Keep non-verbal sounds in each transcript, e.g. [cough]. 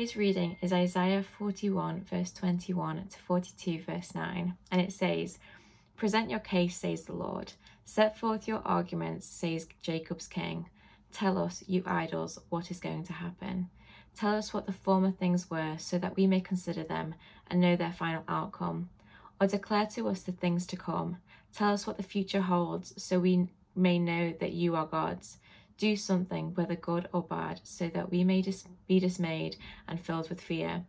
Today's reading is Isaiah 41, verse 21 to 42, verse 9, and it says, Present your case, says the Lord. Set forth your arguments, says Jacob's king. Tell us, you idols, what is going to happen. Tell us what the former things were, so that we may consider them and know their final outcome. Or declare to us the things to come. Tell us what the future holds, so we may know that you are gods. Do something, whether good or bad, so that we may dis- be dismayed and filled with fear.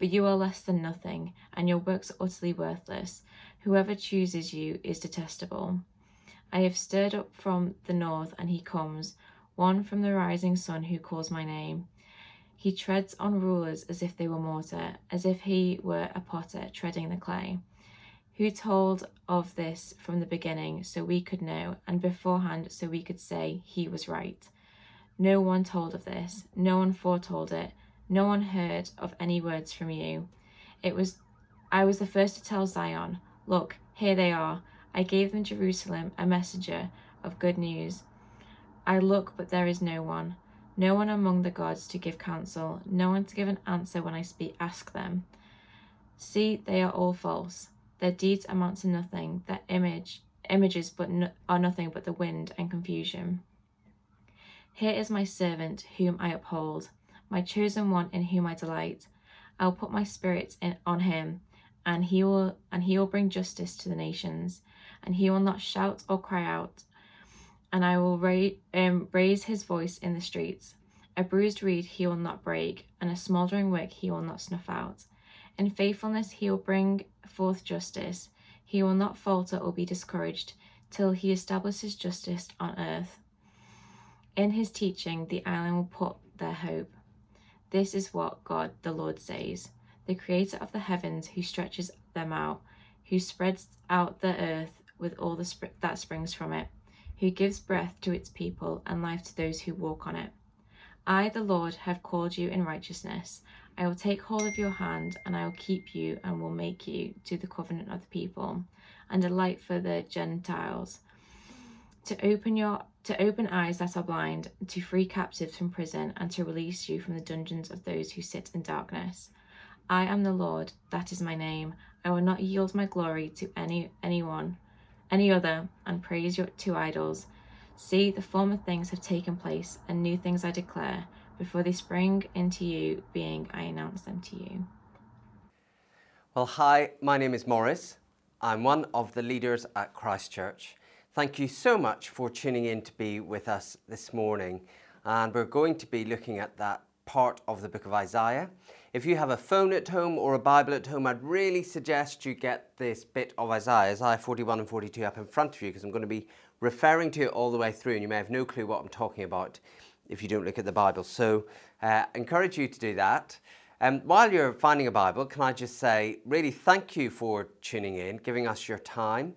But you are less than nothing, and your works are utterly worthless. Whoever chooses you is detestable. I have stirred up from the north, and he comes, one from the rising sun who calls my name. He treads on rulers as if they were mortar, as if he were a potter treading the clay who told of this from the beginning so we could know, and beforehand so we could say he was right. No one told of this, no one foretold it, no one heard of any words from you. It was I was the first to tell Zion, Look, here they are. I gave them Jerusalem, a messenger of good news. I look, but there is no one, no one among the gods to give counsel, no one to give an answer when I speak ask them. See, they are all false. Their deeds amount to nothing, their image images but no, are nothing but the wind and confusion. Here is my servant whom I uphold, my chosen one in whom I delight. I will put my spirit in, on him, and he will and he will bring justice to the nations, and he will not shout or cry out. And I will ra- um, raise his voice in the streets. A bruised reed he will not break, and a smouldering wick he will not snuff out. In faithfulness he will bring forth justice. He will not falter or be discouraged till he establishes justice on earth. In his teaching, the island will put their hope. This is what God the Lord says, the creator of the heavens, who stretches them out, who spreads out the earth with all the sp- that springs from it, who gives breath to its people and life to those who walk on it. I, the Lord, have called you in righteousness. I will take hold of your hand, and I will keep you, and will make you to the covenant of the people, and a light for the Gentiles, to open your to open eyes that are blind, to free captives from prison, and to release you from the dungeons of those who sit in darkness. I am the Lord, that is my name. I will not yield my glory to any anyone, any other, and praise your to idols. See, the former things have taken place, and new things I declare before they spring into you, being I announce them to you. Well, hi, my name is Morris. I'm one of the leaders at Christchurch. Thank you so much for tuning in to be with us this morning. And we're going to be looking at that part of the book of Isaiah. If you have a phone at home or a Bible at home, I'd really suggest you get this bit of Isaiah, Isaiah 41 and 42, up in front of you because I'm going to be referring to it all the way through, and you may have no clue what I'm talking about if you don't look at the Bible. So uh, encourage you to do that. Um, while you're finding a Bible, can I just say, really thank you for tuning in, giving us your time.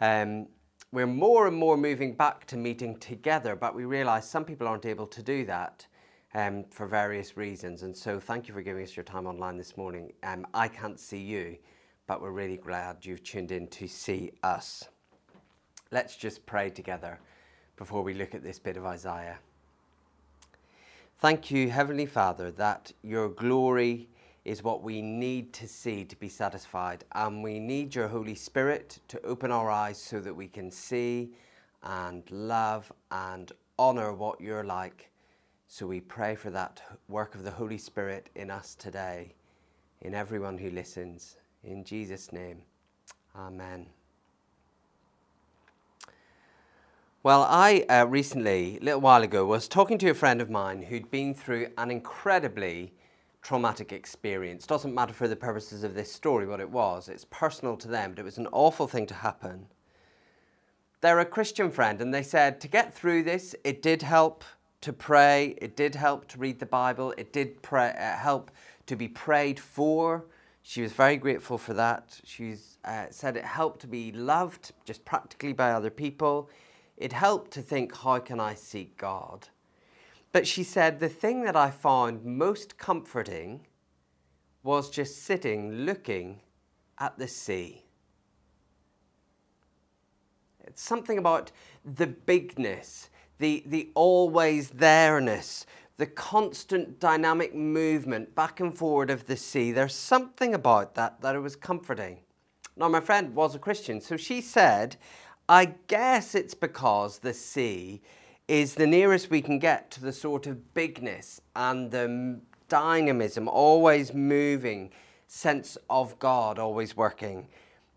Um, we're more and more moving back to meeting together, but we realize some people aren't able to do that um, for various reasons. And so thank you for giving us your time online this morning. Um, I can't see you, but we're really glad you've tuned in to see us. Let's just pray together before we look at this bit of Isaiah. Thank you, Heavenly Father, that your glory is what we need to see to be satisfied. And we need your Holy Spirit to open our eyes so that we can see and love and honor what you're like. So we pray for that work of the Holy Spirit in us today, in everyone who listens. In Jesus' name, Amen. Well, I uh, recently, a little while ago, was talking to a friend of mine who'd been through an incredibly traumatic experience. Doesn't matter for the purposes of this story what it was, it's personal to them, but it was an awful thing to happen. They're a Christian friend, and they said to get through this, it did help to pray, it did help to read the Bible, it did pray, uh, help to be prayed for. She was very grateful for that. She uh, said it helped to be loved just practically by other people it helped to think, how can I seek God? But she said, the thing that I found most comforting was just sitting looking at the sea. It's something about the bigness, the, the always there-ness, the constant dynamic movement back and forward of the sea, there's something about that that it was comforting. Now, my friend was a Christian, so she said, I guess it's because the sea is the nearest we can get to the sort of bigness and the dynamism, always moving sense of God always working.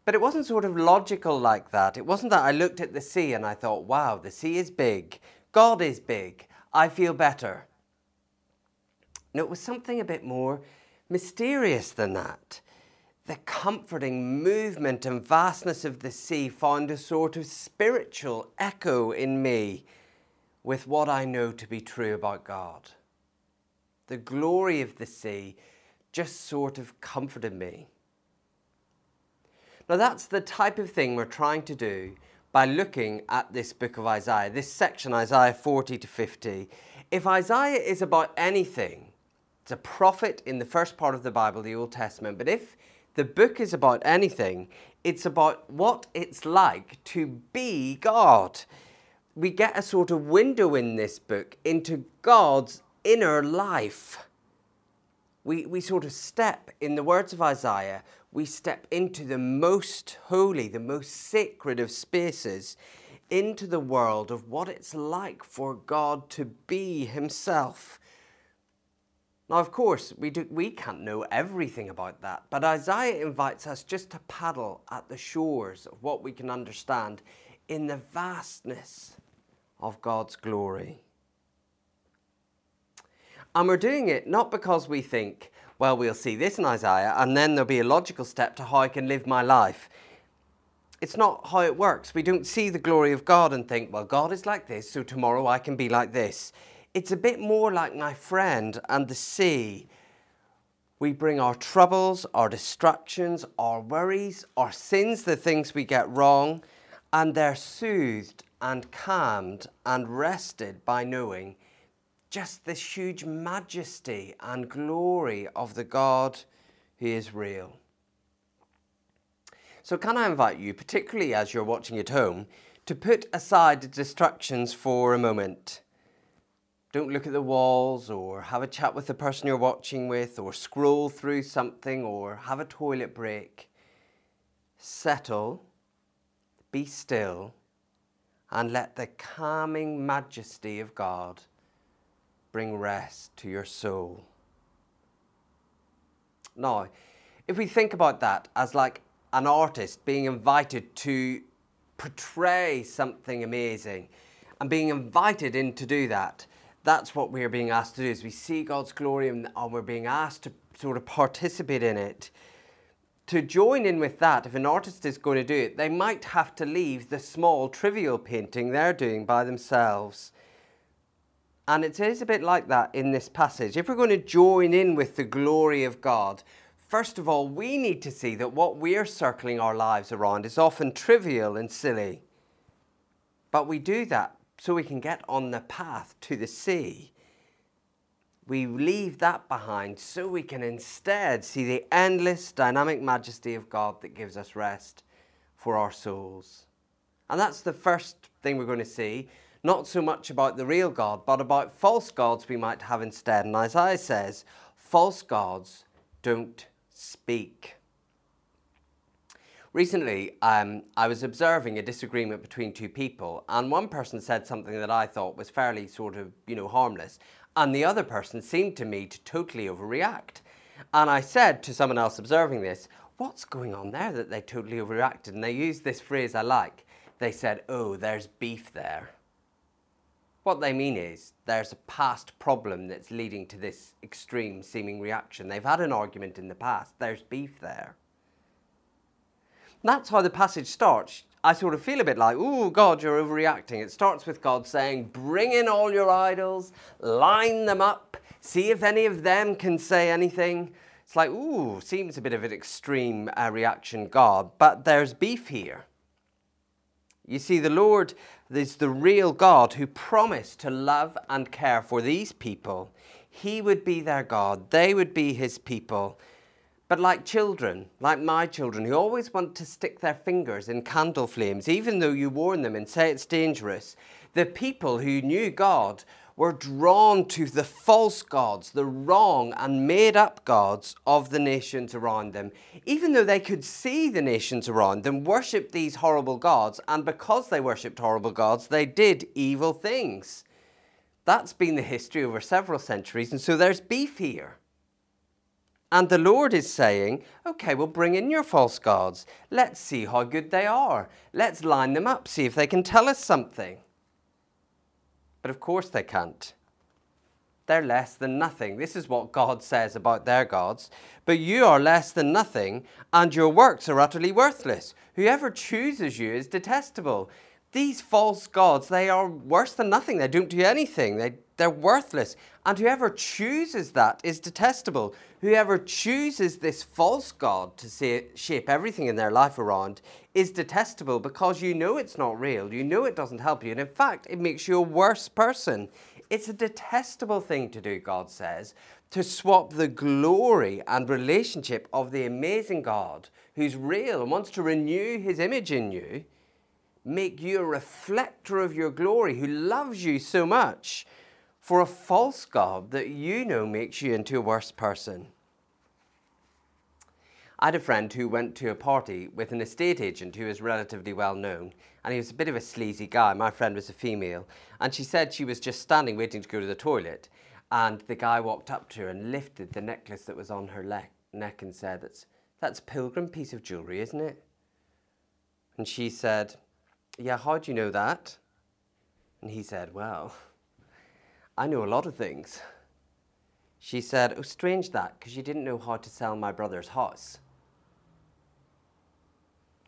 But it wasn't sort of logical like that. It wasn't that I looked at the sea and I thought, wow, the sea is big. God is big. I feel better. No, it was something a bit more mysterious than that. The comforting movement and vastness of the sea found a sort of spiritual echo in me with what I know to be true about God. The glory of the sea just sort of comforted me. Now, that's the type of thing we're trying to do by looking at this book of Isaiah, this section, Isaiah 40 to 50. If Isaiah is about anything, it's a prophet in the first part of the Bible, the Old Testament. But if the book is about anything, it's about what it's like to be God. We get a sort of window in this book into God's inner life. We, we sort of step, in the words of Isaiah, we step into the most holy, the most sacred of spaces, into the world of what it's like for God to be Himself. Now, of course, we, do, we can't know everything about that, but Isaiah invites us just to paddle at the shores of what we can understand in the vastness of God's glory. And we're doing it not because we think, well, we'll see this in Isaiah, and then there'll be a logical step to how I can live my life. It's not how it works. We don't see the glory of God and think, well, God is like this, so tomorrow I can be like this. It's a bit more like my friend and the sea. We bring our troubles, our distractions, our worries, our sins, the things we get wrong, and they're soothed and calmed and rested by knowing just this huge majesty and glory of the God who is real. So, can I invite you, particularly as you're watching at home, to put aside the distractions for a moment? Don't look at the walls or have a chat with the person you're watching with or scroll through something or have a toilet break. Settle, be still, and let the calming majesty of God bring rest to your soul. Now, if we think about that as like an artist being invited to portray something amazing and being invited in to do that, that's what we're being asked to do is we see God's glory and, we're being asked to sort of participate in it. To join in with that, if an artist is going to do it, they might have to leave the small, trivial painting they're doing by themselves. And it is a bit like that in this passage. If we're going to join in with the glory of God, first of all, we need to see that what we're circling our lives around is often trivial and silly. But we do that so we can get on the path to the sea. We leave that behind so we can instead see the endless dynamic majesty of God that gives us rest for our souls. And that's the first thing we're going to see. Not so much about the real God, but about false gods we might have instead. And Isaiah says, false gods don't speak. Recently, um, I was observing a disagreement between two people, and one person said something that I thought was fairly sort of, you know, harmless, and the other person seemed to me to totally overreact. And I said to someone else observing this, What's going on there that they totally overreacted? And they used this phrase I like. They said, Oh, there's beef there. What they mean is there's a past problem that's leading to this extreme seeming reaction. They've had an argument in the past, there's beef there. That's how the passage starts. I sort of feel a bit like, ooh, God, you're overreacting. It starts with God saying, bring in all your idols, line them up, see if any of them can say anything. It's like, ooh, seems a bit of an extreme uh, reaction, God, but there's beef here. You see, the Lord is the real God who promised to love and care for these people. He would be their God, they would be his people. But like children, like my children, who always want to stick their fingers in candle flames, even though you warn them and say it's dangerous, the people who knew God were drawn to the false gods, the wrong and made up gods of the nations around them. Even though they could see the nations around them worship these horrible gods, and because they worshipped horrible gods, they did evil things. That's been the history over several centuries, and so there's beef here. And the Lord is saying, okay, well, bring in your false gods. Let's see how good they are. Let's line them up, see if they can tell us something. But of course they can't. They're less than nothing. This is what God says about their gods. But you are less than nothing, and your works are utterly worthless. Whoever chooses you is detestable. These false gods, they are worse than nothing. They don't do anything. They, they're worthless. And whoever chooses that is detestable. Whoever chooses this false God to say, shape everything in their life around is detestable because you know it's not real. You know it doesn't help you. And in fact, it makes you a worse person. It's a detestable thing to do, God says, to swap the glory and relationship of the amazing God who's real and wants to renew his image in you make you a reflector of your glory, who loves you so much, for a false God that you know makes you into a worse person. I had a friend who went to a party with an estate agent who was relatively well known, and he was a bit of a sleazy guy. My friend was a female, and she said she was just standing waiting to go to the toilet, and the guy walked up to her and lifted the necklace that was on her le- neck and said, "That's that's a pilgrim piece of jewelry, isn't it?" And she said, yeah, how do you know that? And he said, Well, I know a lot of things. She said, Oh, strange that, because you didn't know how to sell my brother's house.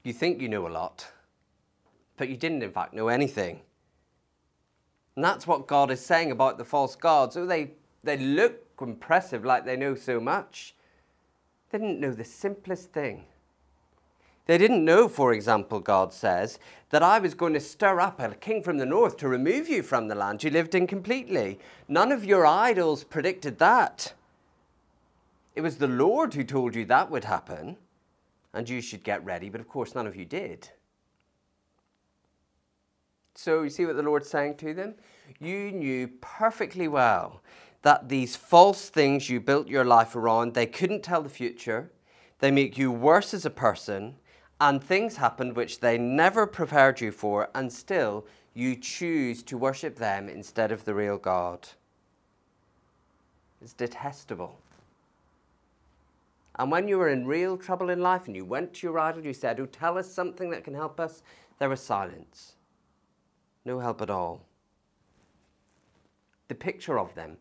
You think you know a lot, but you didn't, in fact, know anything. And that's what God is saying about the false gods. Oh, they, they look impressive, like they know so much. They didn't know the simplest thing they didn't know, for example, God says, that I was going to stir up a king from the north to remove you from the land you lived in completely. None of your idols predicted that. It was the Lord who told you that would happen, and you should get ready, but of course, none of you did. So, you see what the Lord's saying to them? You knew perfectly well that these false things you built your life around, they couldn't tell the future. They make you worse as a person and things happened which they never prepared you for, and still you choose to worship them instead of the real God. It's detestable. And when you were in real trouble in life and you went to your idol, you said, Oh, tell us something that can help us, there was silence. No help at all. The picture of them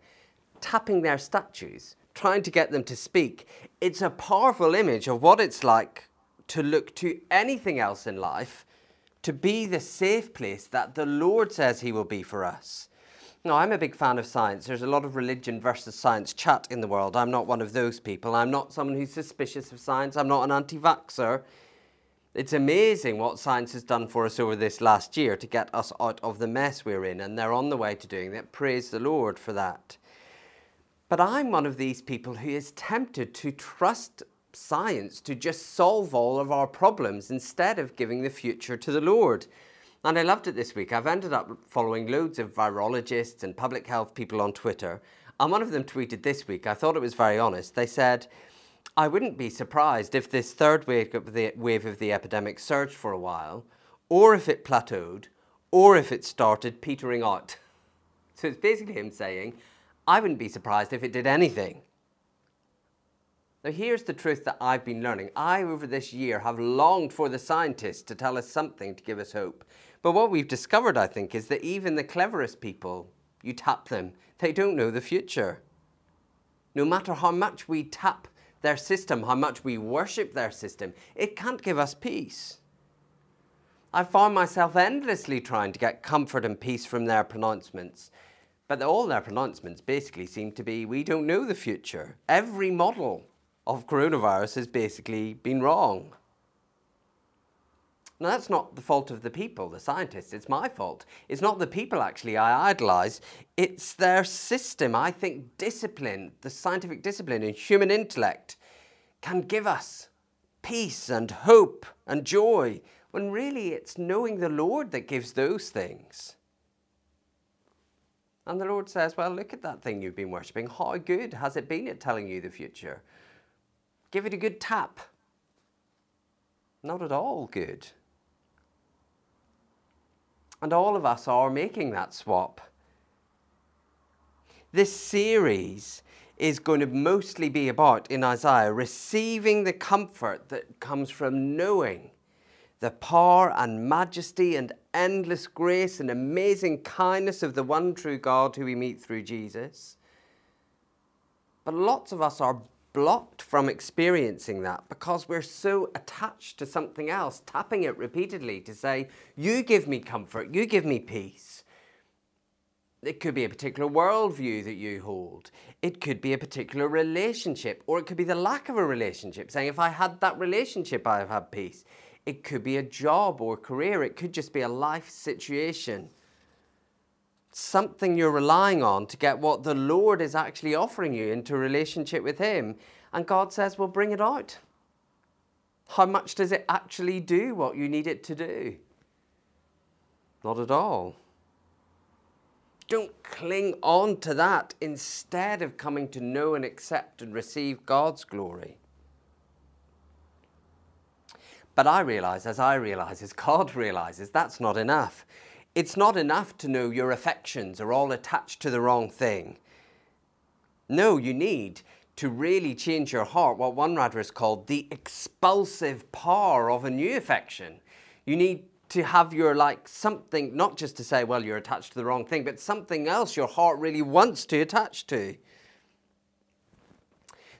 tapping their statues, trying to get them to speak, it's a powerful image of what it's like to look to anything else in life to be the safe place that the Lord says He will be for us. Now, I'm a big fan of science. There's a lot of religion versus science chat in the world. I'm not one of those people. I'm not someone who's suspicious of science. I'm not an anti vaxxer. It's amazing what science has done for us over this last year to get us out of the mess we're in, and they're on the way to doing that. Praise the Lord for that. But I'm one of these people who is tempted to trust science to just solve all of our problems instead of giving the future to the Lord. And I loved it this week. I've ended up following loads of virologists and public health people on Twitter. And one of them tweeted this week, I thought it was very honest. They said, I wouldn't be surprised if this third wave of the, wave of the epidemic surged for a while, or if it plateaued, or if it started petering out. [laughs] So it's basically him saying, I wouldn't be surprised if it did anything. Now, here's the truth that I've been learning. I, over this year, have longed for the scientists to tell us something to give us hope. But what we've discovered, I think, is that even the cleverest people, you tap them, they don't know the future. No matter how much we tap their system, how much we worship their system, it can't give us peace. I found myself endlessly trying to get comfort and peace from their pronouncements. But all their pronouncements basically seem to be we don't know the future. Every model of coronavirus has basically been wrong. Now, that's not the fault of the people, the scientists. It's my fault. It's not the people, actually, I idolize. It's their system. I think discipline, the scientific discipline and human intellect, can give us peace and hope and joy, when really it's knowing the Lord that gives those things. And the Lord says, Well, look at that thing you've been worshipping. How good has it been at telling you the future? Give it a good tap. Not at all good. And all of us are making that swap. This series is going to mostly be about, in Isaiah, receiving the comfort that comes from knowing the power and majesty and endless grace and amazing kindness of the one true God who we meet through Jesus. But lots of us are blocked from experiencing that because we're so attached to something else, tapping it repeatedly to say, You give me comfort, you give me peace. It could be a particular worldview that you hold. It could be a particular relationship, or it could be the lack of a relationship, saying, If I had that relationship, I'd have had peace. It could be a job or career, it could just be a life situation. Something you're relying on to get what the Lord is actually offering you into a relationship with Him. And God says, Well, bring it out. How much does it actually do what you need it to do? Not at all. Don't cling on to that instead of coming to know and accept and receive God's glory. But I realize, as I realize, as God [laughs] realizes, that's not enough. It's not enough to know your affections are all attached to the wrong thing. No, you need to really change your heart, what one writer has called the expulsive power of a new affection. You need to have your like something, not just to say, well, you're attached to the wrong thing, but something else your heart really wants to attach to.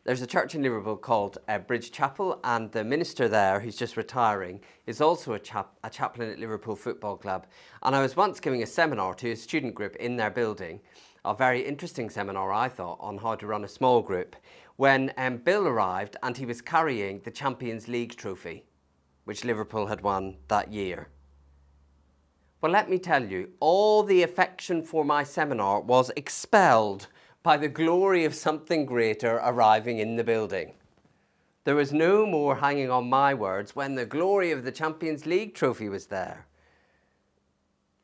There's a church in Liverpool called uh, Bridge Chapel, and the minister there, who's just retiring, is also a, chap- a chaplain at Liverpool Football Club. And I was once giving a seminar to a student group in their building, a very interesting seminar, I thought, on how to run a small group, when um, Bill arrived and he was carrying the Champions League trophy, which Liverpool had won that year. Well, let me tell you, all the affection for my seminar was expelled by the glory of something greater arriving in the building. There was no more hanging on my words when the glory of the Champions League trophy was there.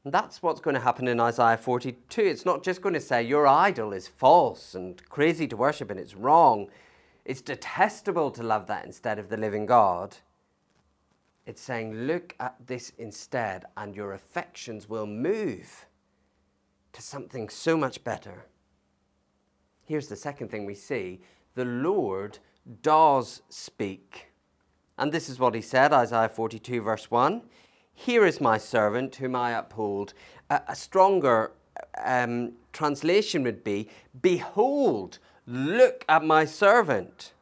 And that's what's going to happen in Isaiah 42. It's not just going to say your idol is false and crazy to worship and it's wrong. It's detestable to love that instead of the living God. It's saying, look at this instead, and your affections will move to something so much better. Here's the second thing we see the Lord does speak. And this is what he said, Isaiah 42, verse 1. Here is my servant whom I uphold. A, a stronger um, translation would be Behold, look at my servant.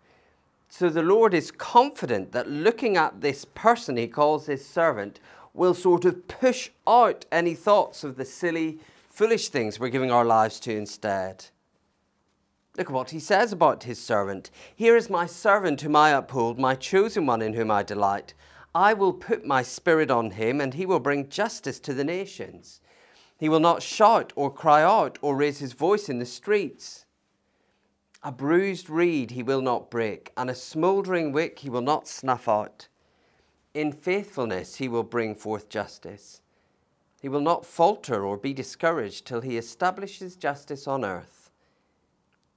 So the Lord is confident that looking at this person he calls his servant will sort of push out any thoughts of the silly, foolish things we're giving our lives to instead. Look at what he says about his servant. Here is my servant whom I uphold, my chosen one in whom I delight. I will put my spirit on him, and he will bring justice to the nations. He will not shout or cry out or raise his voice in the streets. A bruised reed he will not break, and a smouldering wick he will not snuff out. In faithfulness he will bring forth justice. He will not falter or be discouraged till he establishes justice on earth.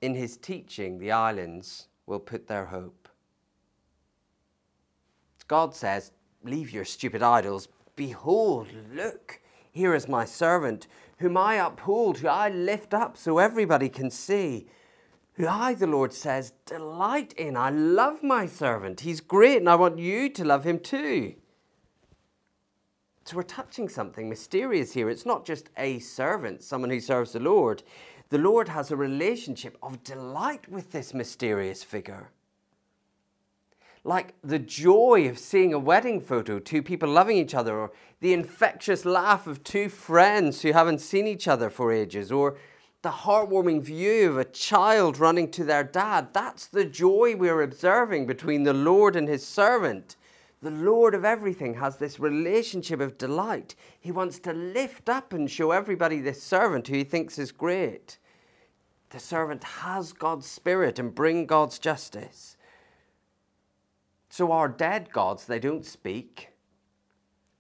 In his teaching, the islands will put their hope. God says, Leave your stupid idols. Behold, look, here is my servant, whom I uphold, who I lift up so everybody can see who I, the Lord says, delight in. I love my servant. He's great, and I want you to love him too. So we're touching something mysterious here. It's not just a servant, someone who serves the Lord. The Lord has a relationship of delight with this mysterious figure. Like the joy of seeing a wedding photo, two people loving each other, or the infectious laugh of two friends who haven't seen each other for ages, or the heartwarming view of a child running to their dad. That's the joy we're observing between the Lord and his servant. The Lord of everything has this relationship of delight. He wants to lift up and show everybody this servant who he thinks is great. The servant has God's spirit and bring God's justice. So our dead gods, they don't speak,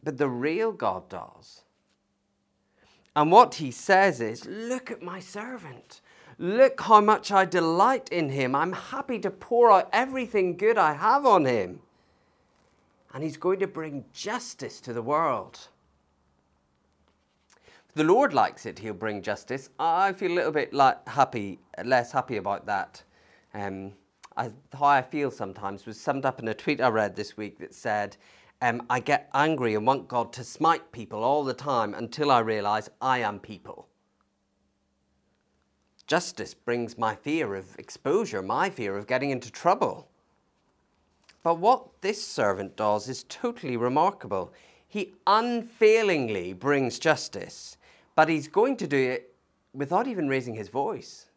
but the real God does. And what he says is, Look at my servant. Look how much I delight in him. I'm happy to pour out everything good I have on him. And he's going to bring justice to the world. If the Lord likes it, he'll bring justice. I feel a little bit like happy, less happy about that. Um, I, how I feel sometimes was summed up in a tweet I read this week that said, um, I get angry and want God to smite people all the time until I realize I am people. Justice brings my fear of exposure, my fear of getting into trouble. But what this servant does is totally remarkable. He unfailingly brings justice, but he's going to do it without even raising his voice.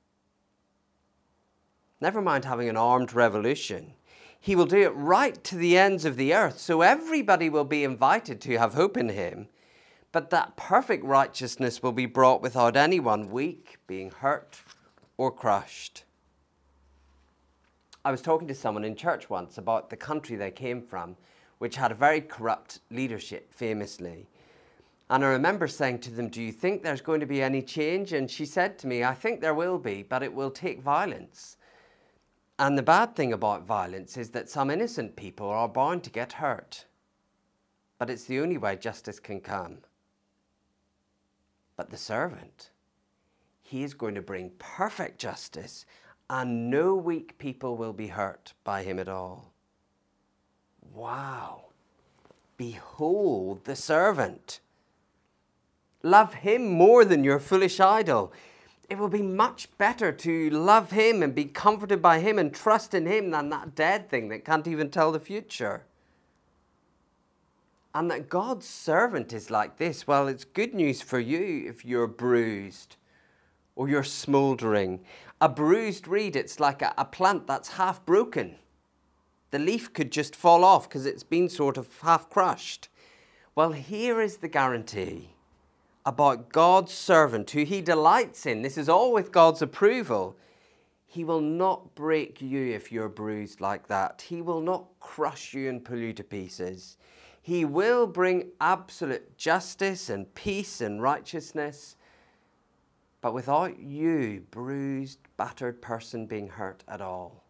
Never mind having an armed revolution. He will do it right to the ends of the earth, so everybody will be invited to have hope in him but that perfect righteousness will be brought without anyone weak being hurt or crushed. I was talking to someone in church once about the country they came from, which had a very corrupt leadership, famously. And I remember saying to them, Do you think there's going to be any change? And she said to me, I think there will be, but it will take violence. And the bad thing about violence is that some innocent people are bound to get hurt. But it's the only way justice can come. But the servant, he is going to bring perfect justice, and no weak people will be hurt by him at all. Wow. Behold the servant. Love him more than your foolish idol. It will be much better to love him and be comforted by him and trust in him than that dead thing that can't even tell the future and that God's servant is like this, well, it's good news for you if you're bruised or you're smouldering. A bruised reed, it's like a, a plant that's half broken. The leaf could just fall off because it's been sort of half crushed. Well, here is the guarantee about God's servant who he delights in. This is all with God's approval. He will not break you if you're bruised like that. He will not crush you and pull you to pieces. He will bring absolute justice and peace and righteousness. But without you, bruised, battered person, being hurt at all.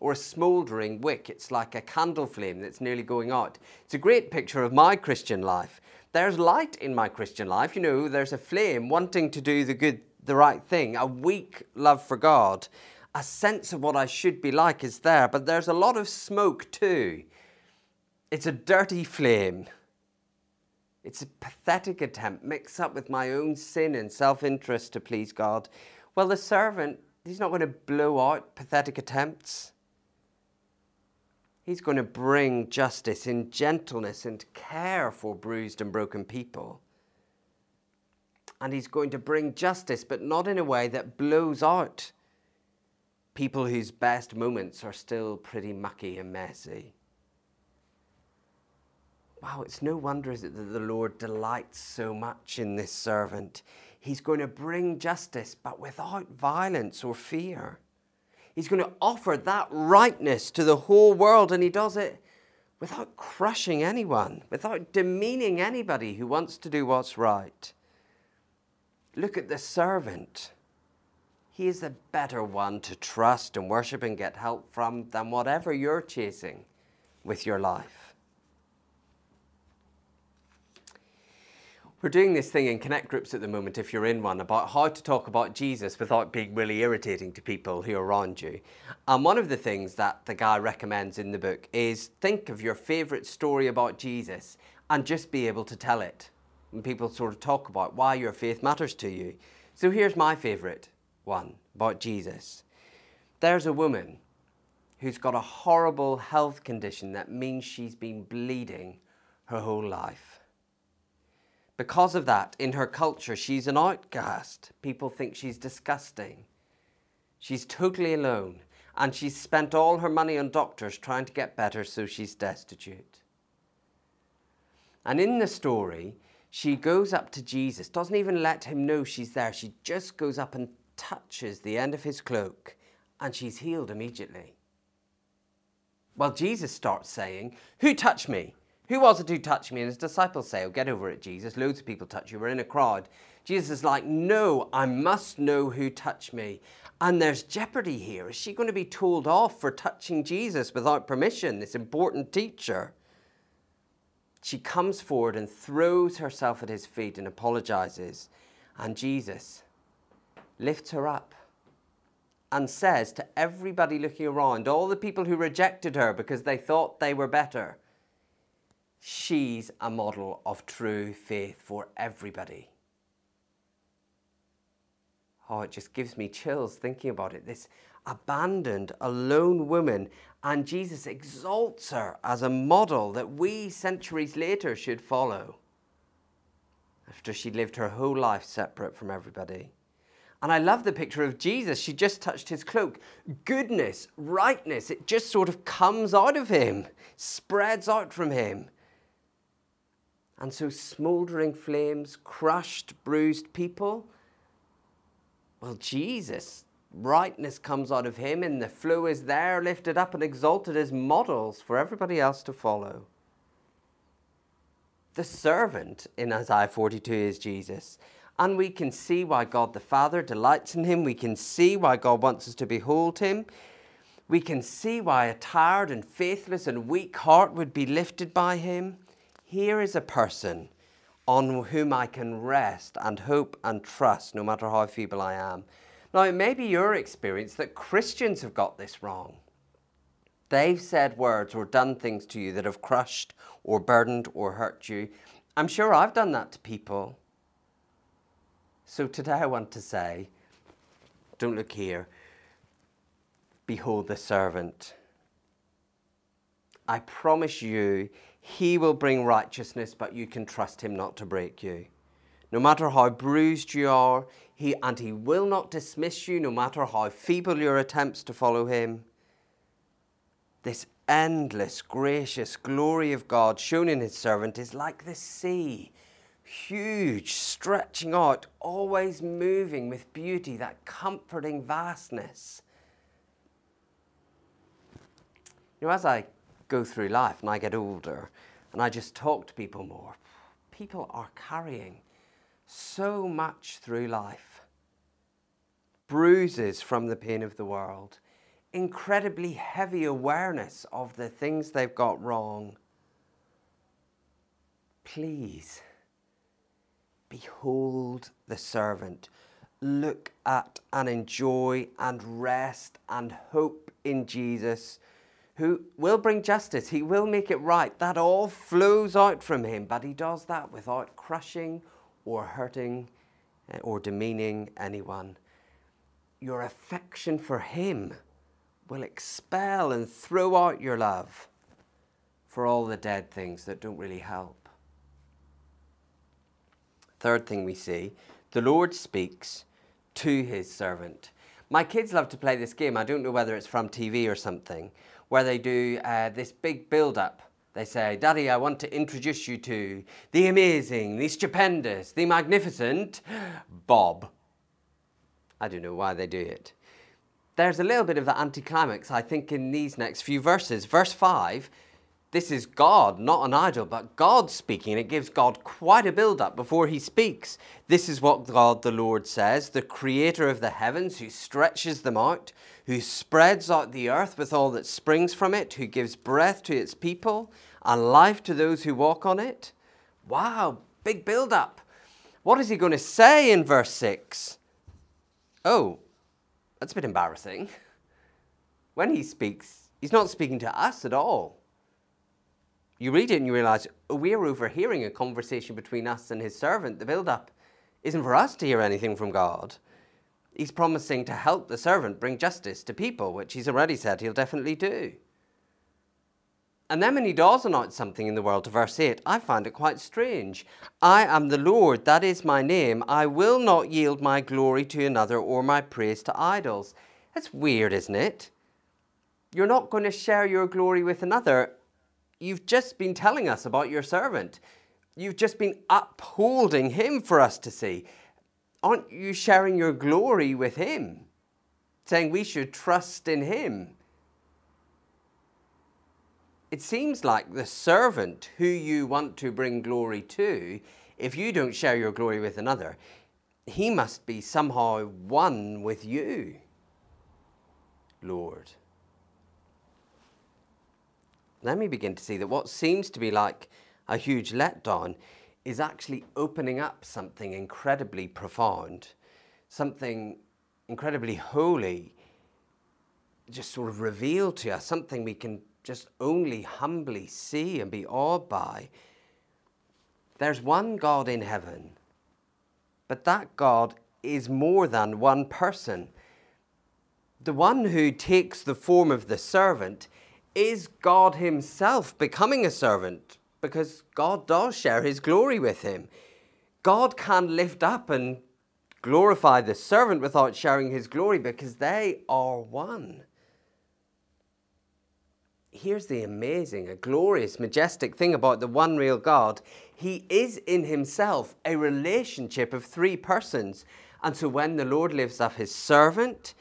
Or a smouldering wick, it's like a candle flame that's nearly going out. It's a great picture of my Christian life. There's light in my Christian life. You know, there's a flame wanting to do the good, the right thing, a weak love for God. A sense of what I should be like is there, but there's a lot of smoke too. It's a dirty flame. It's a pathetic attempt mixed up with my own sin and self interest to please God. Well, the servant, he's not going to blow out pathetic attempts. He's going to bring justice in gentleness and care for bruised and broken people. And he's going to bring justice, but not in a way that blows out people whose best moments are still pretty mucky and messy. Wow, it's no wonder is it that the Lord delights so much in this servant. He's going to bring justice, but without violence or fear. He's going to offer that rightness to the whole world, and he does it without crushing anyone, without demeaning anybody who wants to do what's right. Look at the servant. He is a better one to trust and worship and get help from than whatever you're chasing with your life. We're doing this thing in Connect groups at the moment, if you're in one, about how to talk about Jesus without being really irritating to people who are around you. And one of the things that the guy recommends in the book is think of your favourite story about Jesus and just be able to tell it. And people sort of talk about why your faith matters to you. So here's my favourite one about Jesus. There's a woman who's got a horrible health condition that means she's been bleeding her whole life. Because of that, in her culture, she's an outcast. People think she's disgusting. She's totally alone, and she's spent all her money on doctors trying to get better, so she's destitute. And in the story, she goes up to Jesus, doesn't even let him know she's there. She just goes up and touches the end of his cloak, and she's healed immediately. Well, Jesus starts saying, Who touched me? Who was it who touched me? And his disciples say, Oh, get over it, Jesus. Loads of people touch you. We're in a crowd. Jesus is like, No, I must know who touched me. And there's jeopardy here. Is she going to be told off for touching Jesus without permission, this important teacher? She comes forward and throws herself at his feet and apologizes. And Jesus lifts her up and says to everybody looking around, all the people who rejected her because they thought they were better, she's a model of true faith for everybody. Oh, it just gives me chills thinking about it. This abandoned, alone woman, and Jesus exalts her as a model that we centuries later should follow after she lived her whole life separate from everybody. And I love the picture of Jesus. She just touched his cloak. Goodness, rightness, it just sort of comes out of him, spreads out from him. And so, smouldering flames, crushed, bruised people. Well, Jesus, rightness comes out of him, and the flow is there, lifted up and exalted as models for everybody else to follow. The servant in Isaiah 42 is Jesus. And we can see why God the Father delights in him. We can see why God wants us to behold him. We can see why a tired and faithless and weak heart would be lifted by him. Here is a person on whom I can rest and hope and trust, no matter how feeble I am. Now, it may be your experience that Christians have got this wrong. They've said words or done things to you that have crushed or burdened or hurt you. I'm sure I've done that to people. So today I want to say, don't look here. Behold the servant. I promise you, he will bring righteousness, but you can trust him not to break you. No matter how bruised you are, he, and he will not dismiss you, no matter how feeble your attempts to follow him. This endless, gracious glory of God shown in his servant is like the sea huge, stretching out, always moving with beauty, that comforting vastness. You know, as I go through life and I get older and I just talk to people more, people are carrying so much through life bruises from the pain of the world, incredibly heavy awareness of the things they've got wrong. Please Behold the servant. Look at and enjoy and rest and hope in Jesus, who will bring justice. He will make it right. That all flows out from him, but he does that without crushing or hurting eh, or demeaning anyone. Your affection for him will expel and throw out your love for all the dead things that don't really help. Third thing we see, the Lord speaks to his servant. My kids love to play this game. I don't know whether it's from TV or something, where they do uh, this big build up. They say, Daddy, I want to introduce you to the amazing, the stupendous, the magnificent Bob. I don't know why they do it. There's a little bit of the anticlimax, I think, in these next few verses. Verse 5 this is God, not an idol, but God speaking. It gives God quite a build up before he speaks. This is what God the Lord says, the creator of the heavens, who stretches them out, who spreads out the earth with all that springs from it, who gives breath to its people and life to those who walk on it. Wow, big build up. What is he going to say in verse 6? Oh, that's a bit embarrassing. [laughs] When he speaks, he's not speaking to us at all you read it and you realize oh, we're overhearing a conversation between us and his servant. The build up isn't for us to hear anything from God. He's promising to help the servant bring justice to people, which he's already said he'll definitely do. And then when he does announce something in the world, to verse 8, I find it quite strange. I am the Lord, that is my name. I will not yield my glory to another or my praise to idols. That's weird, isn't it? You're not going to share your glory with another You've just been telling us about your servant. You've just been upholding him for us to see. Aren't you sharing your glory with him? Saying we should trust in him. it seems like the servant who you want to bring glory to, if you don't share your glory with another, he must be somehow one with you, Lord. Then we begin to see that what seems to be like a huge letdown is actually opening up something incredibly profound, something incredibly holy, just sort of revealed to us, something we can just only humbly see and be awed by. There's one God in heaven, but that God is more than one person. The one who takes the form of the servant is God Himself becoming a servant because God does share His glory with Him. God can lift up and glorify the servant without sharing His glory because they are one here's the amazing, a glorious, majestic thing about the one real God. He is in himself a relationship of three persons. And so when the Lord lifts up his servant,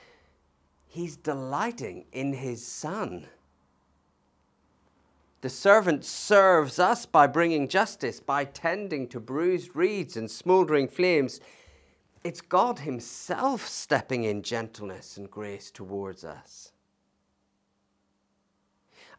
he's delighting in his Son. The servant serves us by bringing justice, by tending to bruised reeds and smouldering flames. It's God Himself stepping in gentleness and grace towards us.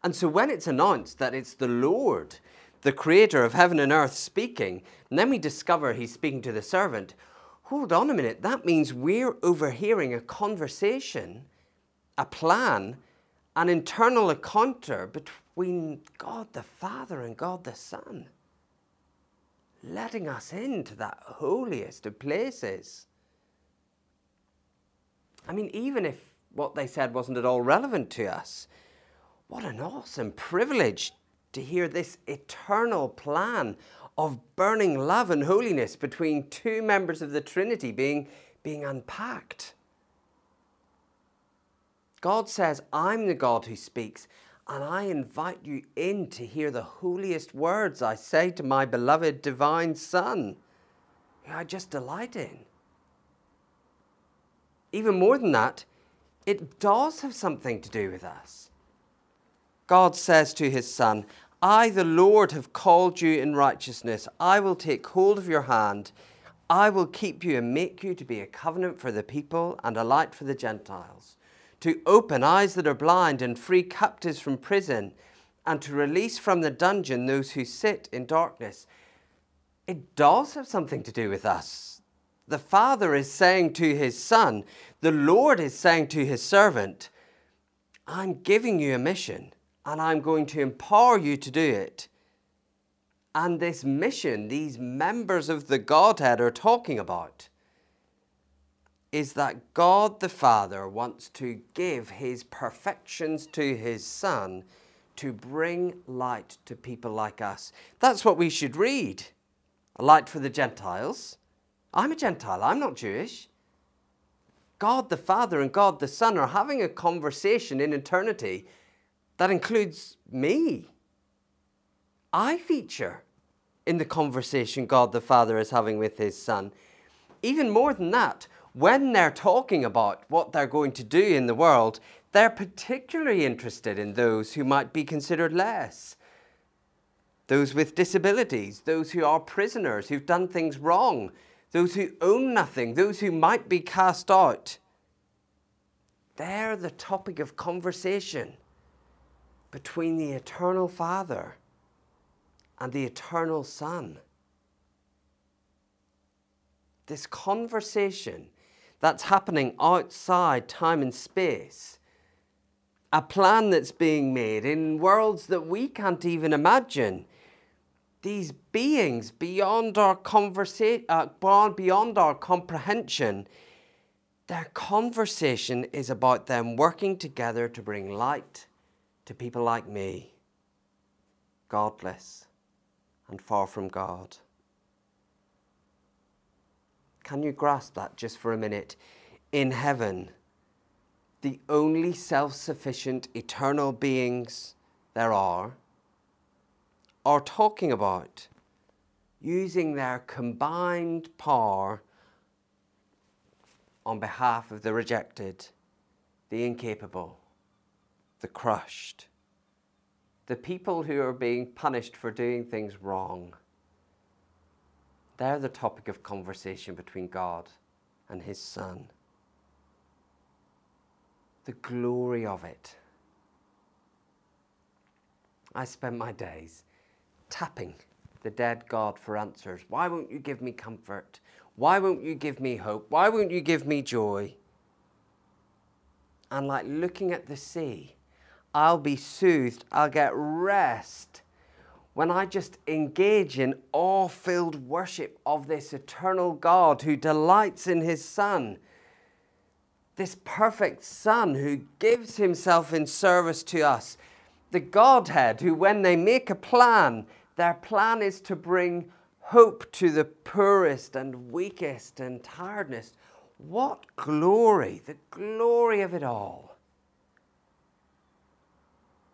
And so when it's announced that it's the Lord, the creator of heaven and earth, speaking, and then we discover he's speaking to the servant, hold on a minute, that means we're overhearing a conversation, a plan, an internal encounter between God the Father and God the Son, letting us into that holiest of places. I mean, even if what they said wasn't at all relevant to us, what an awesome privilege to hear this eternal plan of burning love and holiness between two members of the Trinity being, being unpacked. God says, I'm the God who speaks, and I invite you in to hear the holiest words I say to my beloved divine Son, who I just delight in. Even more than that, it does have something to do with us. God says to his son, I, the Lord, have called you in righteousness. I will take hold of your hand. I will keep you and make you to be a covenant for the people and a light for the Gentiles, to open eyes that are blind and free captives from prison, and to release from the dungeon those who sit in darkness. It does have something to do with us. The Father is saying to his Son, the Lord is saying to his servant, I'm giving you a mission and I'm going to empower you to do it. And this mission these members of the Godhead are talking about is that God the Father wants to give his perfections to his Son to bring light to people like us. That's what we should read. A light for the Gentiles. I'm a Gentile, I'm not Jewish. God the Father and God the Son are having a conversation in eternity that includes me. I feature in the conversation God the Father is having with his Son. Even more than that, when they're talking about what they're going to do in the world, they're particularly interested in those who might be considered less. Those with disabilities, those who are prisoners, who've done things wrong, those who own nothing, those who might be cast out. They're the topic of conversation between the eternal Father and the eternal Son. This conversation that's happening outside time and space, a plan that's being made in worlds that we can't even imagine. These beings beyond our conversa- uh, beyond our comprehension, their conversation is about them working together to bring light to people like me, godless and far from God. Can you grasp that just for a minute? In heaven, the only self sufficient eternal beings there are are talking about using their combined power on behalf of the rejected, the incapable, the crushed, the people who are being punished for doing things wrong. They're the topic of conversation between God and His Son. The glory of it. I spend my days tapping the dead God for answers. Why won't you give me comfort? Why won't you give me hope? Why won't you give me joy? And like looking at the sea, I'll be soothed, I'll get rest when I just engage in awe filled worship of this eternal God who delights in his Son, this perfect Son who gives himself in service to us, the Godhead who, when they make a plan, their plan is to bring hope to the poorest and weakest and tiredest. What glory, the glory of it all.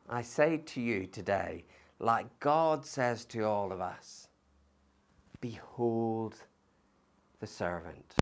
I say to you today, like God says to all of us, behold the servant.